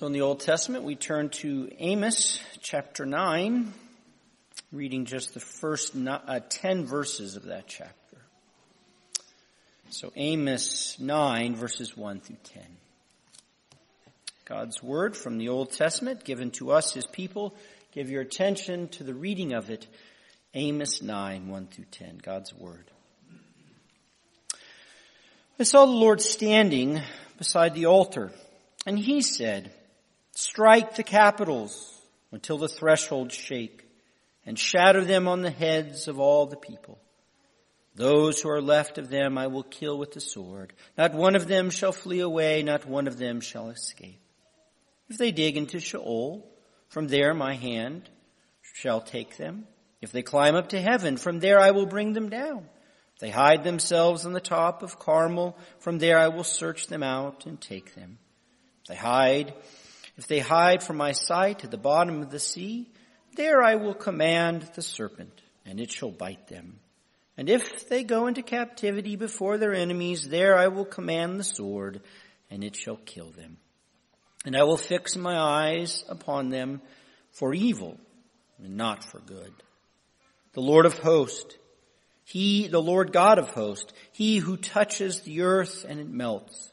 So in the Old Testament, we turn to Amos chapter 9, reading just the first uh, 10 verses of that chapter. So Amos 9 verses 1 through 10. God's word from the Old Testament given to us, his people. Give your attention to the reading of it. Amos 9, 1 through 10. God's word. I saw the Lord standing beside the altar, and he said, Strike the capitals until the thresholds shake, and shatter them on the heads of all the people. Those who are left of them I will kill with the sword. Not one of them shall flee away, not one of them shall escape. If they dig into Sheol, from there my hand shall take them. If they climb up to heaven, from there I will bring them down. If they hide themselves on the top of Carmel, from there I will search them out and take them. If they hide if they hide from my sight at the bottom of the sea, there I will command the serpent, and it shall bite them. And if they go into captivity before their enemies, there I will command the sword, and it shall kill them. And I will fix my eyes upon them for evil, and not for good. The Lord of hosts, He, the Lord God of hosts, He who touches the earth and it melts,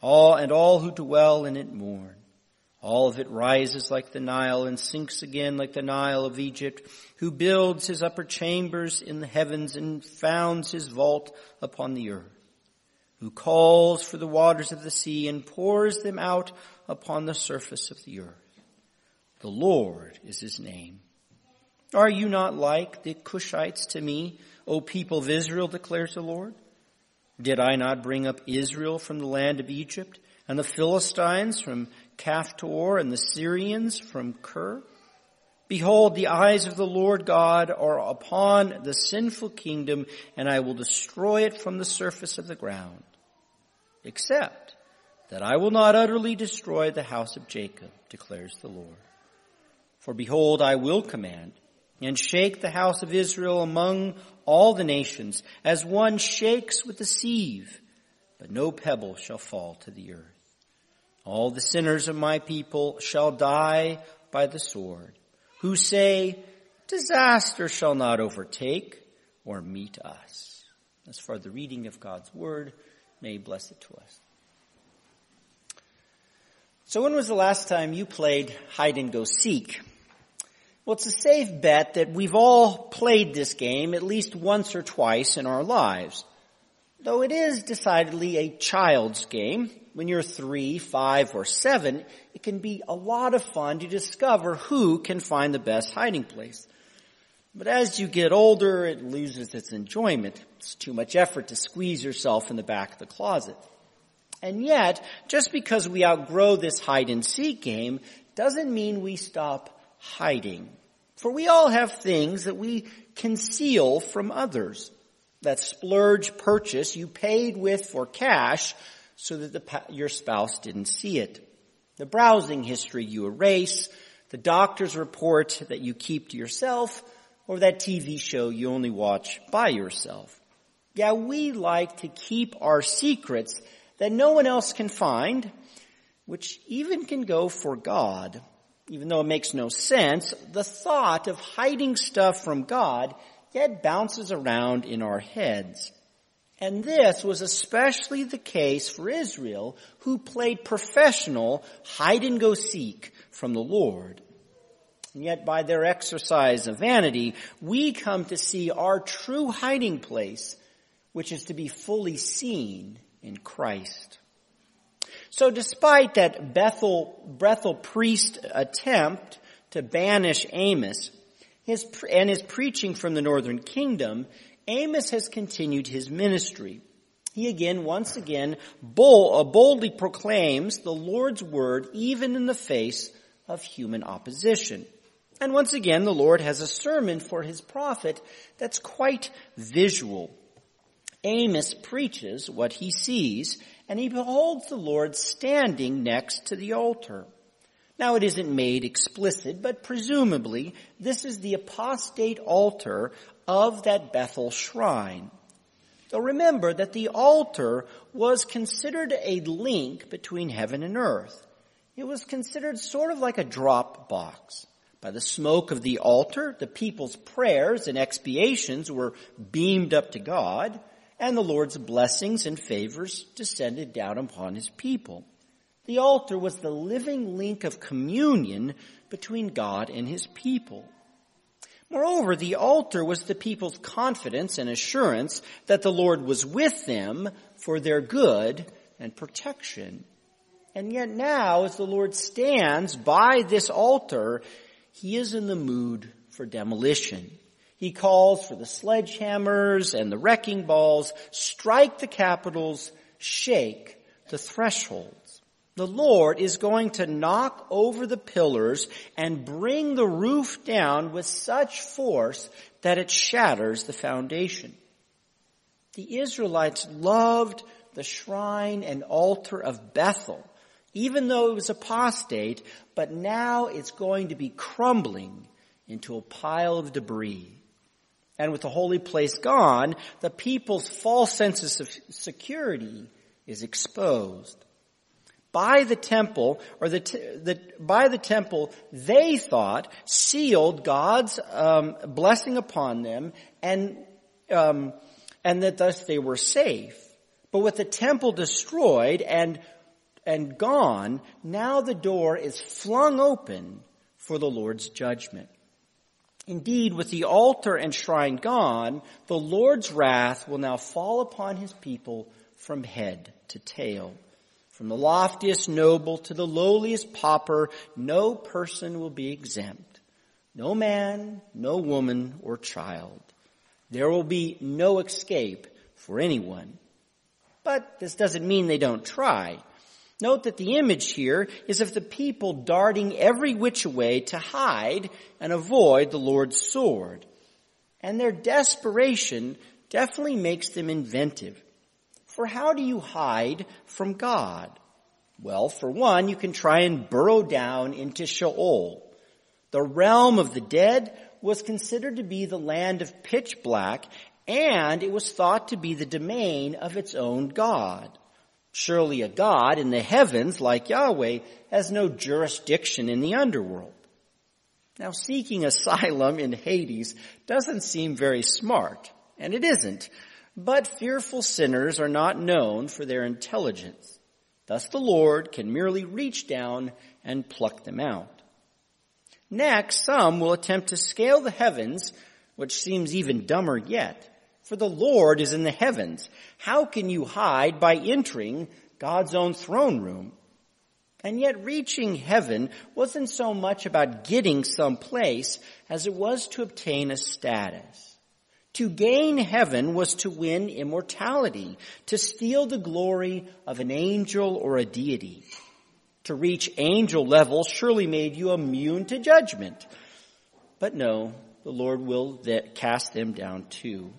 all and all who dwell in it mourn. All of it rises like the Nile and sinks again like the Nile of Egypt, who builds his upper chambers in the heavens and founds his vault upon the earth, who calls for the waters of the sea and pours them out upon the surface of the earth. The Lord is his name. Are you not like the Cushites to me, O people of Israel, declares the Lord? Did I not bring up Israel from the land of Egypt and the Philistines from Caphtor and the Syrians from Kir. Behold, the eyes of the Lord God are upon the sinful kingdom, and I will destroy it from the surface of the ground. Except that I will not utterly destroy the house of Jacob, declares the Lord. For behold, I will command and shake the house of Israel among all the nations, as one shakes with a sieve, but no pebble shall fall to the earth. All the sinners of my people shall die by the sword, who say, disaster shall not overtake or meet us. As for the reading of God's word, may bless it to us. So when was the last time you played hide and go seek? Well, it's a safe bet that we've all played this game at least once or twice in our lives. Though it is decidedly a child's game, when you're three, five, or seven, it can be a lot of fun to discover who can find the best hiding place. But as you get older, it loses its enjoyment. It's too much effort to squeeze yourself in the back of the closet. And yet, just because we outgrow this hide and seek game doesn't mean we stop hiding. For we all have things that we conceal from others. That splurge purchase you paid with for cash so that the, your spouse didn't see it. The browsing history you erase, the doctor's report that you keep to yourself, or that TV show you only watch by yourself. Yeah, we like to keep our secrets that no one else can find, which even can go for God. Even though it makes no sense, the thought of hiding stuff from God yet bounces around in our heads. And this was especially the case for Israel, who played professional hide and go seek from the Lord. And yet by their exercise of vanity, we come to see our true hiding place, which is to be fully seen in Christ. So despite that Bethel, Bethel priest attempt to banish Amos, his, and his preaching from the northern kingdom, Amos has continued his ministry. He again, once again, uh, boldly proclaims the Lord's word even in the face of human opposition. And once again, the Lord has a sermon for his prophet that's quite visual. Amos preaches what he sees, and he beholds the Lord standing next to the altar. Now it isn't made explicit, but presumably this is the apostate altar of that Bethel shrine. So remember that the altar was considered a link between heaven and earth. it was considered sort of like a drop box. By the smoke of the altar, the people's prayers and expiations were beamed up to God, and the Lord's blessings and favors descended down upon his people. The altar was the living link of communion between God and his people. Moreover, the altar was the people's confidence and assurance that the Lord was with them for their good and protection. And yet now, as the Lord stands by this altar, he is in the mood for demolition. He calls for the sledgehammers and the wrecking balls, strike the capitals, shake the thresholds. The Lord is going to knock over the pillars and bring the roof down with such force that it shatters the foundation. The Israelites loved the shrine and altar of Bethel even though it was apostate, but now it's going to be crumbling into a pile of debris. And with the holy place gone, the people's false sense of security is exposed. By the temple, or the, the by the temple, they thought sealed God's um, blessing upon them, and um, and that thus they were safe. But with the temple destroyed and and gone, now the door is flung open for the Lord's judgment. Indeed, with the altar and shrine gone, the Lord's wrath will now fall upon his people from head to tail. From the loftiest noble to the lowliest pauper, no person will be exempt. No man, no woman or child. There will be no escape for anyone. But this doesn't mean they don't try. Note that the image here is of the people darting every which way to hide and avoid the Lord's sword. And their desperation definitely makes them inventive. For how do you hide from God? Well, for one, you can try and burrow down into Sheol. The realm of the dead was considered to be the land of pitch black, and it was thought to be the domain of its own God. Surely a God in the heavens like Yahweh has no jurisdiction in the underworld. Now seeking asylum in Hades doesn't seem very smart, and it isn't, but fearful sinners are not known for their intelligence. Thus the Lord can merely reach down and pluck them out. Next, some will attempt to scale the heavens, which seems even dumber yet. For the Lord is in the heavens. How can you hide by entering God's own throne room? And yet reaching heaven wasn't so much about getting some place as it was to obtain a status. To gain heaven was to win immortality, to steal the glory of an angel or a deity. To reach angel level surely made you immune to judgment. But no, the Lord will cast them down too.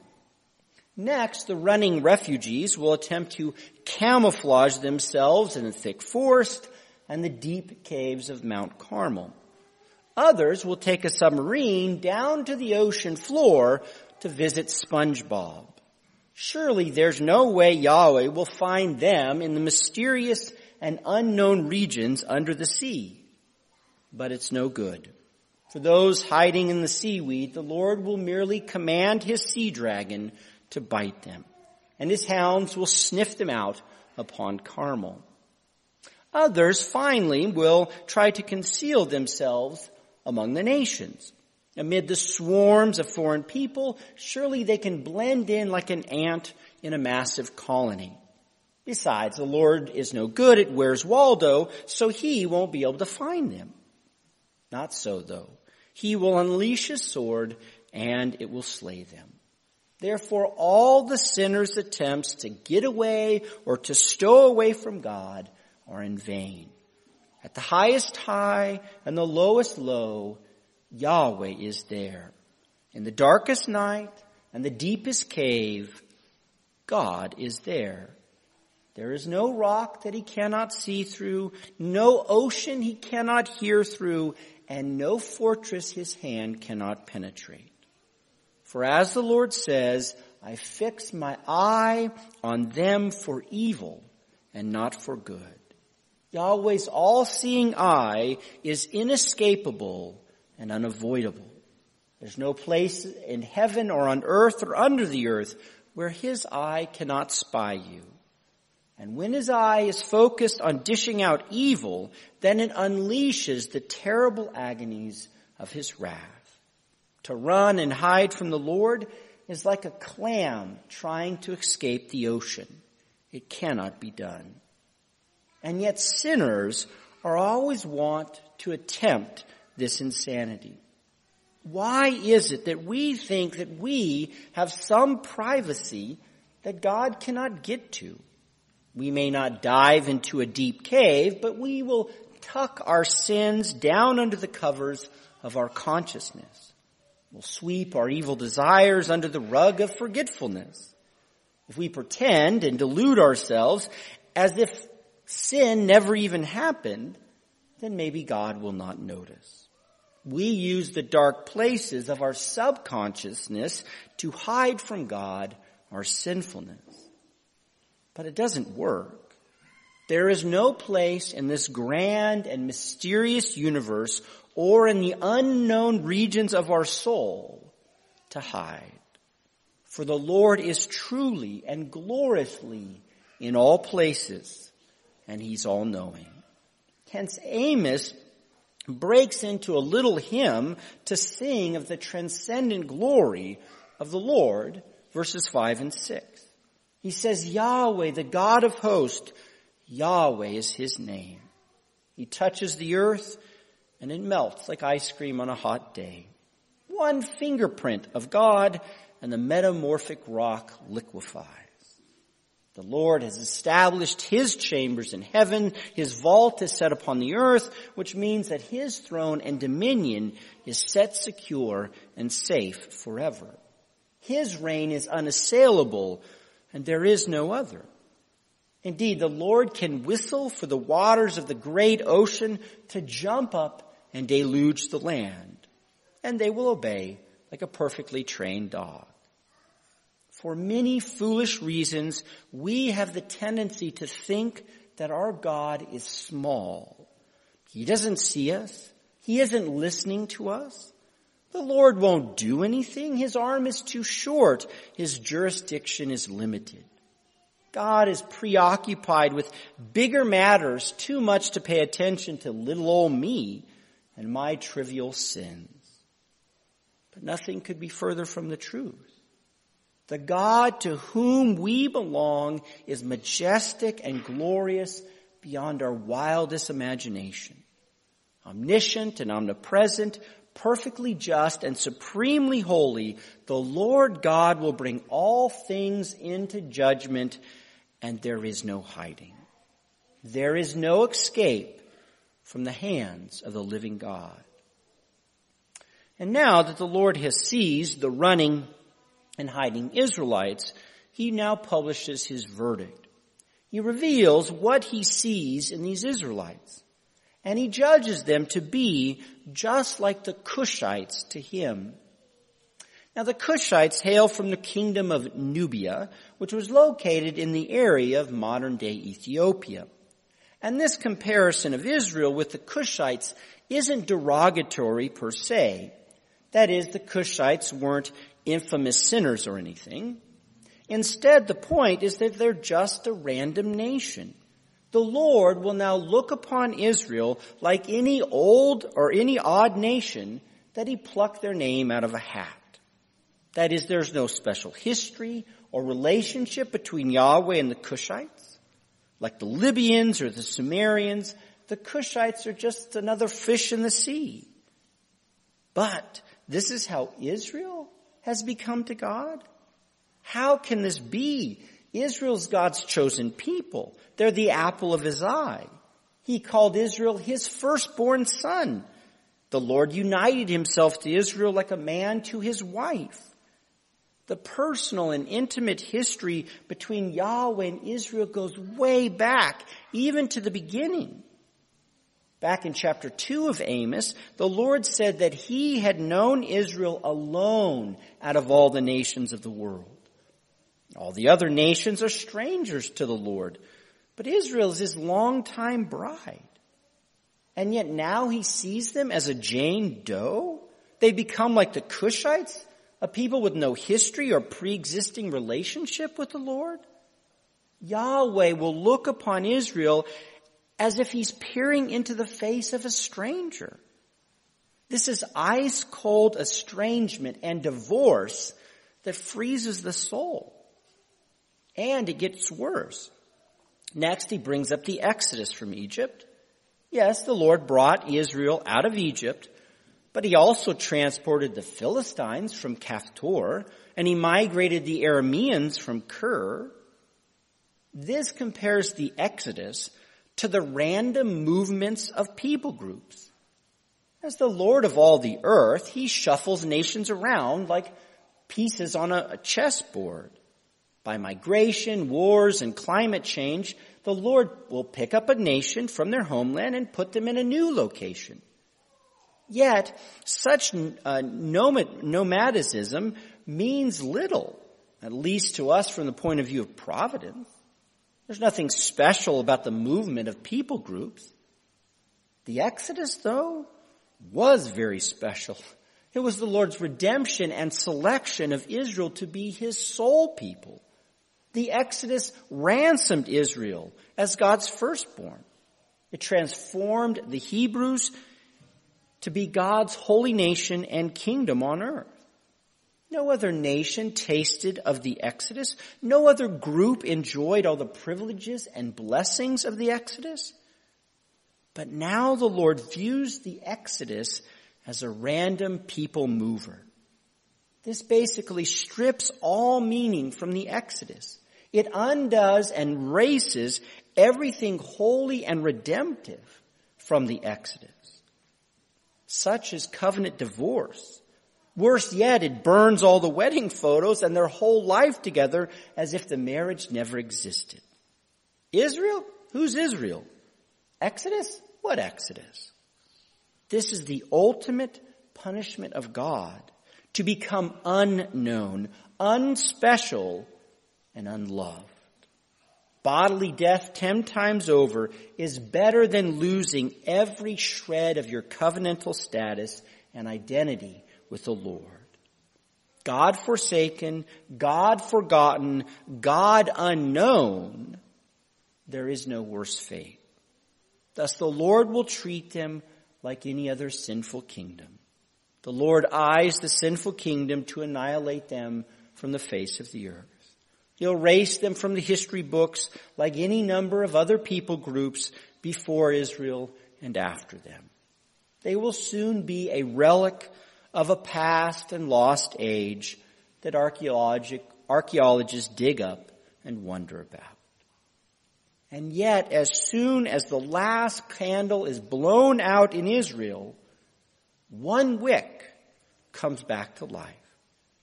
Next, the running refugees will attempt to camouflage themselves in the thick forest and the deep caves of Mount Carmel. Others will take a submarine down to the ocean floor to visit SpongeBob. Surely there's no way Yahweh will find them in the mysterious and unknown regions under the sea. But it's no good. For those hiding in the seaweed, the Lord will merely command his sea dragon to bite them, and his hounds will sniff them out upon Carmel. Others finally will try to conceal themselves among the nations. Amid the swarms of foreign people, surely they can blend in like an ant in a massive colony. Besides, the Lord is no good at Where's Waldo, so he won't be able to find them. Not so though. He will unleash his sword and it will slay them. Therefore, all the sinner's attempts to get away or to stow away from God are in vain. At the highest high and the lowest low, Yahweh is there. In the darkest night and the deepest cave, God is there. There is no rock that he cannot see through, no ocean he cannot hear through, and no fortress his hand cannot penetrate. For as the Lord says, I fix my eye on them for evil and not for good. Yahweh's all-seeing eye is inescapable and unavoidable. There's no place in heaven or on earth or under the earth where his eye cannot spy you. And when his eye is focused on dishing out evil, then it unleashes the terrible agonies of his wrath. To run and hide from the Lord is like a clam trying to escape the ocean. It cannot be done. And yet sinners are always wont to attempt this insanity. Why is it that we think that we have some privacy that God cannot get to? We may not dive into a deep cave, but we will tuck our sins down under the covers of our consciousness. We'll sweep our evil desires under the rug of forgetfulness. If we pretend and delude ourselves as if sin never even happened, then maybe God will not notice. We use the dark places of our subconsciousness to hide from God our sinfulness. But it doesn't work. There is no place in this grand and mysterious universe or in the unknown regions of our soul to hide. For the Lord is truly and gloriously in all places, and He's all knowing. Hence Amos breaks into a little hymn to sing of the transcendent glory of the Lord, verses 5 and 6. He says, Yahweh, the God of hosts, Yahweh is his name. He touches the earth and it melts like ice cream on a hot day. One fingerprint of God and the metamorphic rock liquefies. The Lord has established His chambers in heaven. His vault is set upon the earth, which means that His throne and dominion is set secure and safe forever. His reign is unassailable and there is no other. Indeed, the Lord can whistle for the waters of the great ocean to jump up and deluge the land, and they will obey like a perfectly trained dog. For many foolish reasons, we have the tendency to think that our God is small. He doesn't see us. He isn't listening to us. The Lord won't do anything. His arm is too short. His jurisdiction is limited. God is preoccupied with bigger matters too much to pay attention to little old me and my trivial sins. But nothing could be further from the truth. The God to whom we belong is majestic and glorious beyond our wildest imagination. Omniscient and omnipresent, perfectly just and supremely holy, the Lord God will bring all things into judgment and there is no hiding. There is no escape from the hands of the living God. And now that the Lord has seized the running and hiding Israelites, he now publishes his verdict. He reveals what he sees in these Israelites. And he judges them to be just like the Cushites to him. Now the Cushites hail from the kingdom of Nubia, which was located in the area of modern day Ethiopia. And this comparison of Israel with the Cushites isn't derogatory per se. That is, the Cushites weren't infamous sinners or anything. Instead, the point is that they're just a random nation. The Lord will now look upon Israel like any old or any odd nation that he plucked their name out of a hat. That is, there's no special history or relationship between Yahweh and the Cushites. Like the Libyans or the Sumerians, the Cushites are just another fish in the sea. But this is how Israel has become to God? How can this be? Israel's God's chosen people. They're the apple of his eye. He called Israel his firstborn son. The Lord united himself to Israel like a man to his wife. The personal and intimate history between Yahweh and Israel goes way back, even to the beginning. Back in chapter 2 of Amos, the Lord said that he had known Israel alone out of all the nations of the world. All the other nations are strangers to the Lord. But Israel is his longtime bride. And yet now he sees them as a Jane Doe? They become like the Cushites, a people with no history or pre-existing relationship with the Lord? Yahweh will look upon Israel as if he's peering into the face of a stranger. This is ice cold estrangement and divorce that freezes the soul. And it gets worse. Next, he brings up the exodus from Egypt. Yes, the Lord brought Israel out of Egypt, but he also transported the Philistines from Caphtor, and he migrated the Arameans from Kir. This compares the Exodus to the random movements of people groups. As the Lord of all the earth, he shuffles nations around like pieces on a chessboard. By migration, wars, and climate change, the Lord will pick up a nation from their homeland and put them in a new location. Yet, such uh, nomad, nomadicism means little, at least to us from the point of view of providence. There's nothing special about the movement of people groups. The Exodus, though, was very special. It was the Lord's redemption and selection of Israel to be His sole people. The Exodus ransomed Israel as God's firstborn. It transformed the Hebrews to be God's holy nation and kingdom on earth. No other nation tasted of the Exodus. No other group enjoyed all the privileges and blessings of the Exodus. But now the Lord views the Exodus as a random people mover. This basically strips all meaning from the Exodus. It undoes and races everything holy and redemptive from the Exodus. Such is covenant divorce. Worse yet, it burns all the wedding photos and their whole life together as if the marriage never existed. Israel? Who's Israel? Exodus? What Exodus? This is the ultimate punishment of God to become unknown, unspecial, and unloved. Bodily death ten times over is better than losing every shred of your covenantal status and identity with the Lord. God forsaken, God forgotten, God unknown, there is no worse fate. Thus the Lord will treat them like any other sinful kingdom. The Lord eyes the sinful kingdom to annihilate them from the face of the earth. He'll erase them from the history books like any number of other people groups before Israel and after them. They will soon be a relic of a past and lost age that archaeologists dig up and wonder about. And yet, as soon as the last candle is blown out in Israel, one wick comes back to life.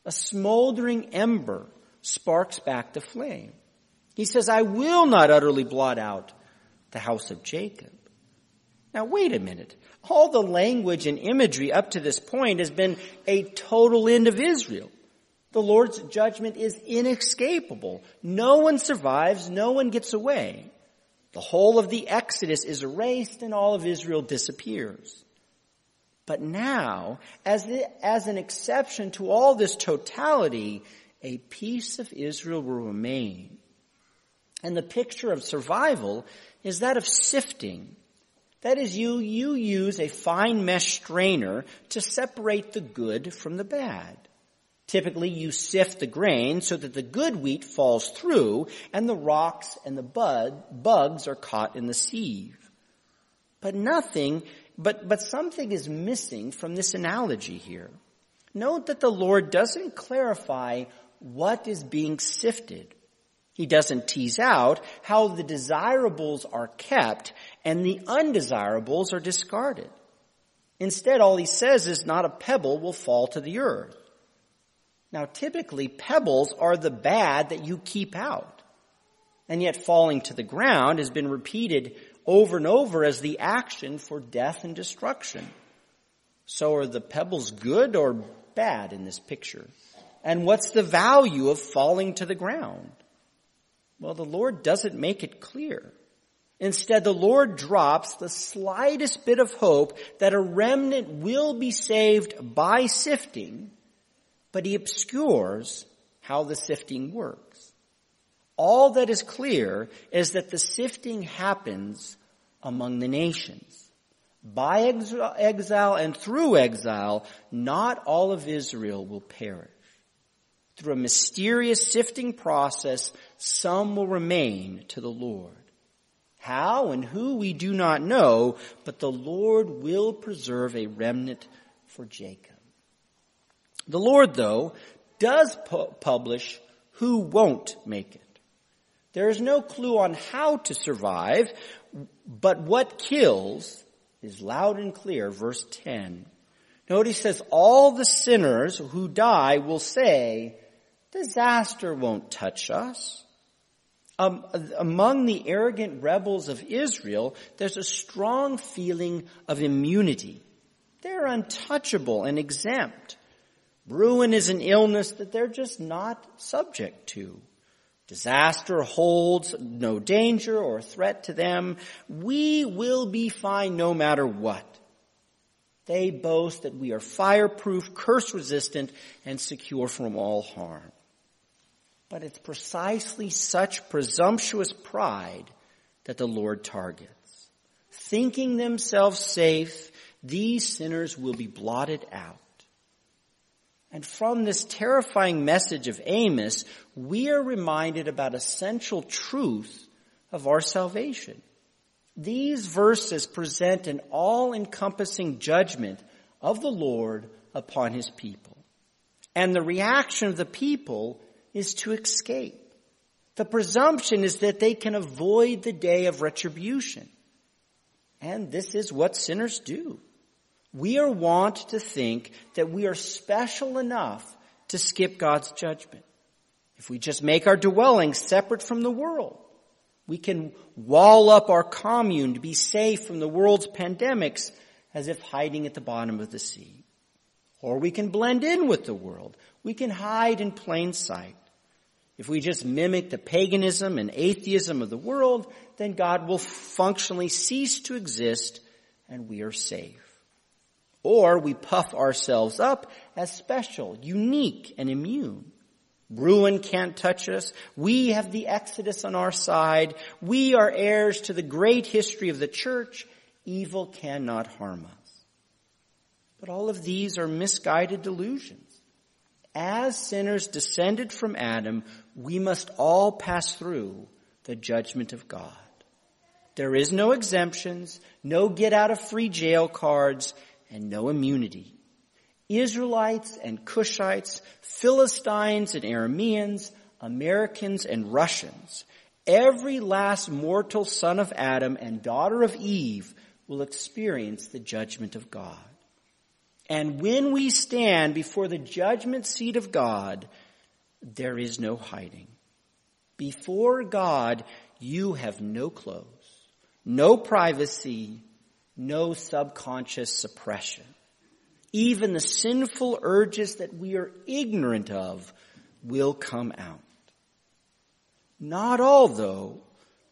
A smoldering ember sparks back to flame. He says, I will not utterly blot out the house of Jacob. Now wait a minute. All the language and imagery up to this point has been a total end of Israel. The Lord's judgment is inescapable. No one survives, no one gets away. The whole of the Exodus is erased and all of Israel disappears. But now, as, the, as an exception to all this totality, a piece of Israel will remain. And the picture of survival is that of sifting. That is, you, you use a fine mesh strainer to separate the good from the bad. Typically, you sift the grain so that the good wheat falls through and the rocks and the bud, bugs are caught in the sieve. But nothing, but, but something is missing from this analogy here. Note that the Lord doesn't clarify what is being sifted. He doesn't tease out how the desirables are kept and the undesirables are discarded. Instead, all he says is not a pebble will fall to the earth. Now typically pebbles are the bad that you keep out. And yet falling to the ground has been repeated over and over as the action for death and destruction. So are the pebbles good or bad in this picture? And what's the value of falling to the ground? Well, the Lord doesn't make it clear. Instead, the Lord drops the slightest bit of hope that a remnant will be saved by sifting, but he obscures how the sifting works. All that is clear is that the sifting happens among the nations. By exile and through exile, not all of Israel will perish. Through a mysterious sifting process, some will remain to the Lord. How and who we do not know, but the Lord will preserve a remnant for Jacob. The Lord, though, does pu- publish who won't make it. There is no clue on how to survive, but what kills is loud and clear. Verse 10. Notice he says, all the sinners who die will say, disaster won't touch us. Um, among the arrogant rebels of Israel, there's a strong feeling of immunity. They're untouchable and exempt. Ruin is an illness that they're just not subject to. Disaster holds no danger or threat to them. We will be fine no matter what. They boast that we are fireproof, curse resistant, and secure from all harm. But it's precisely such presumptuous pride that the Lord targets. Thinking themselves safe, these sinners will be blotted out. And from this terrifying message of Amos, we are reminded about a central truth of our salvation. These verses present an all-encompassing judgment of the Lord upon his people. And the reaction of the people is to escape. The presumption is that they can avoid the day of retribution. And this is what sinners do. We are wont to think that we are special enough to skip God's judgment. If we just make our dwelling separate from the world, we can wall up our commune to be safe from the world's pandemics as if hiding at the bottom of the sea. Or we can blend in with the world. We can hide in plain sight. If we just mimic the paganism and atheism of the world, then God will functionally cease to exist and we are safe. Or we puff ourselves up as special, unique, and immune. Ruin can't touch us. We have the Exodus on our side. We are heirs to the great history of the church. Evil cannot harm us. But all of these are misguided delusions. As sinners descended from Adam, we must all pass through the judgment of God. There is no exemptions, no get out of free jail cards, and no immunity. Israelites and Cushites, Philistines and Arameans, Americans and Russians, every last mortal son of Adam and daughter of Eve will experience the judgment of God. And when we stand before the judgment seat of God, there is no hiding. Before God, you have no clothes, no privacy, no subconscious suppression. Even the sinful urges that we are ignorant of will come out. Not all, though,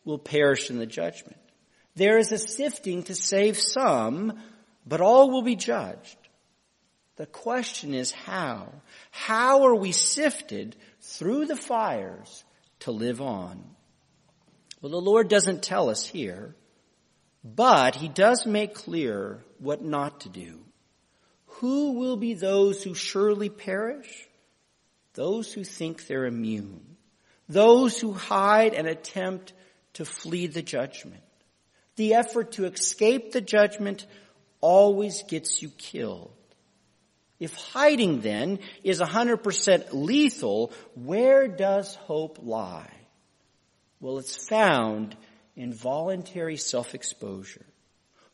will perish in the judgment. There is a sifting to save some, but all will be judged. The question is how? How are we sifted through the fires to live on? Well, the Lord doesn't tell us here. But he does make clear what not to do. Who will be those who surely perish? Those who think they're immune. Those who hide and attempt to flee the judgment. The effort to escape the judgment always gets you killed. If hiding then is 100% lethal, where does hope lie? Well, it's found in voluntary self-exposure.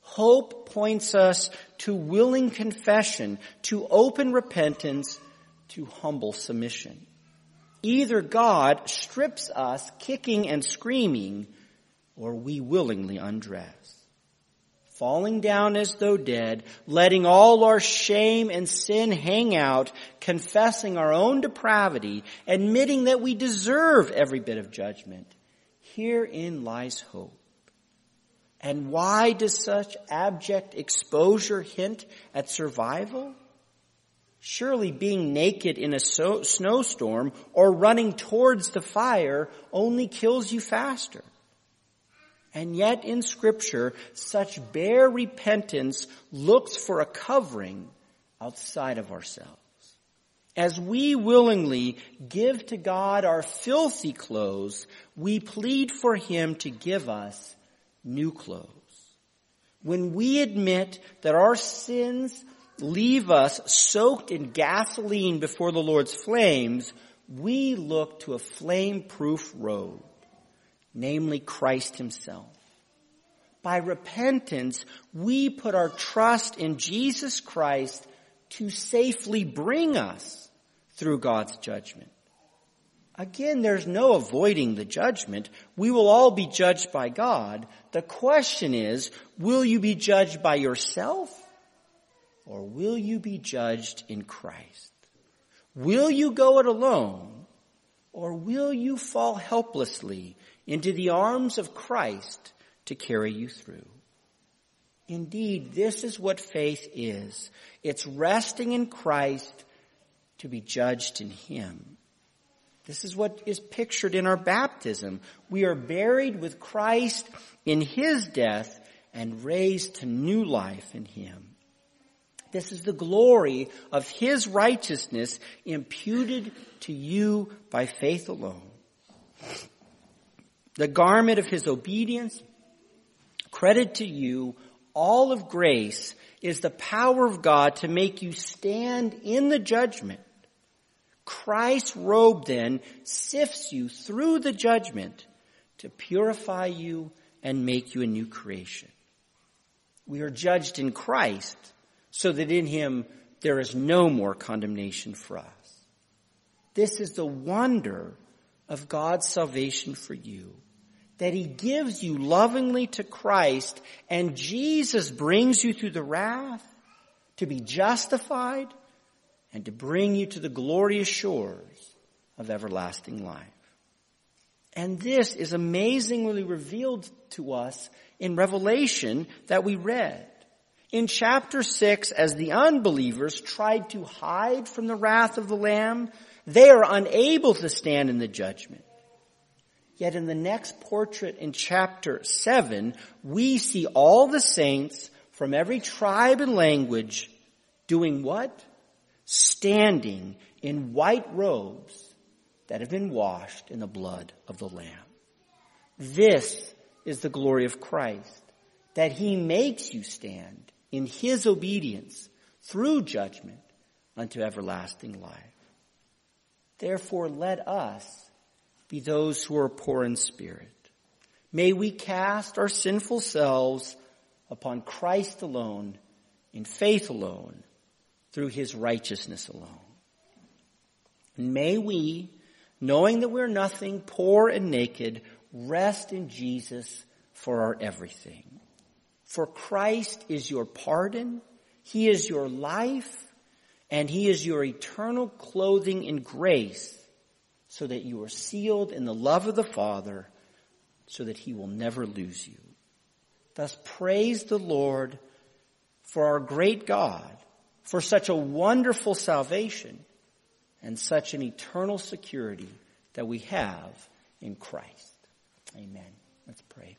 Hope points us to willing confession, to open repentance, to humble submission. Either God strips us kicking and screaming, or we willingly undress. Falling down as though dead, letting all our shame and sin hang out, confessing our own depravity, admitting that we deserve every bit of judgment, Herein lies hope. And why does such abject exposure hint at survival? Surely being naked in a snowstorm or running towards the fire only kills you faster. And yet in scripture, such bare repentance looks for a covering outside of ourselves. As we willingly give to God our filthy clothes, we plead for Him to give us new clothes. When we admit that our sins leave us soaked in gasoline before the Lord's flames, we look to a flame-proof robe, namely Christ Himself. By repentance, we put our trust in Jesus Christ to safely bring us through God's judgment. Again, there's no avoiding the judgment. We will all be judged by God. The question is, will you be judged by yourself or will you be judged in Christ? Will you go it alone or will you fall helplessly into the arms of Christ to carry you through? Indeed, this is what faith is. It's resting in Christ to be judged in Him. This is what is pictured in our baptism. We are buried with Christ in His death and raised to new life in Him. This is the glory of His righteousness imputed to you by faith alone. The garment of His obedience, credit to you, all of grace is the power of God to make you stand in the judgment Christ's robe then sifts you through the judgment to purify you and make you a new creation. We are judged in Christ so that in Him there is no more condemnation for us. This is the wonder of God's salvation for you. That He gives you lovingly to Christ and Jesus brings you through the wrath to be justified and to bring you to the glorious shores of everlasting life. And this is amazingly revealed to us in Revelation that we read. In chapter 6, as the unbelievers tried to hide from the wrath of the Lamb, they are unable to stand in the judgment. Yet in the next portrait in chapter 7, we see all the saints from every tribe and language doing what? standing in white robes that have been washed in the blood of the Lamb. This is the glory of Christ, that he makes you stand in his obedience through judgment unto everlasting life. Therefore let us be those who are poor in spirit. May we cast our sinful selves upon Christ alone, in faith alone, through his righteousness alone. And may we, knowing that we're nothing, poor and naked, rest in Jesus for our everything. For Christ is your pardon, He is your life, and He is your eternal clothing in grace, so that you are sealed in the love of the Father, so that He will never lose you. Thus praise the Lord for our great God for such a wonderful salvation and such an eternal security that we have in Christ. Amen. Let's pray.